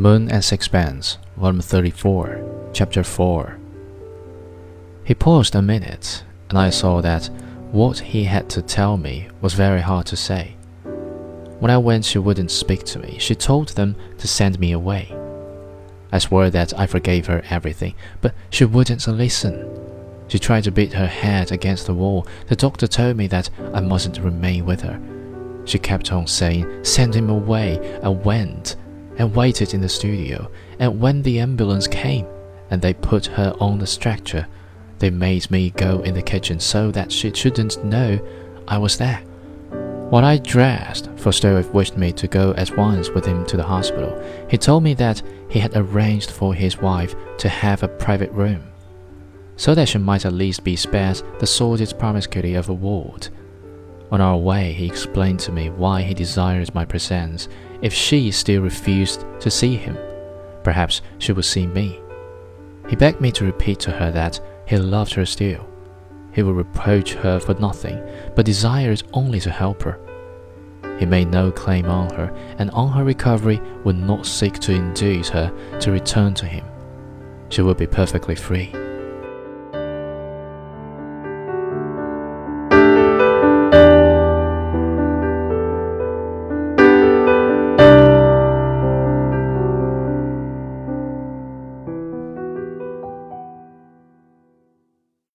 Moon and Sixpence, Volume 34, Chapter 4. He paused a minute, and I saw that what he had to tell me was very hard to say. When I went, she wouldn't speak to me. She told them to send me away. I swore that I forgave her everything, but she wouldn't listen. She tried to beat her head against the wall. The doctor told me that I mustn't remain with her. She kept on saying, Send him away. I went and waited in the studio, and when the ambulance came and they put her on the stretcher, they made me go in the kitchen so that she shouldn't know I was there. While I dressed, for Stroeve wished me to go at once with him to the hospital. He told me that he had arranged for his wife to have a private room, so that she might at least be spared the sordid promiscuity of a ward. On our way, he explained to me why he desired my presence if she still refused to see him. Perhaps she would see me. He begged me to repeat to her that he loved her still. He would reproach her for nothing, but desired only to help her. He made no claim on her, and on her recovery would not seek to induce her to return to him. She would be perfectly free.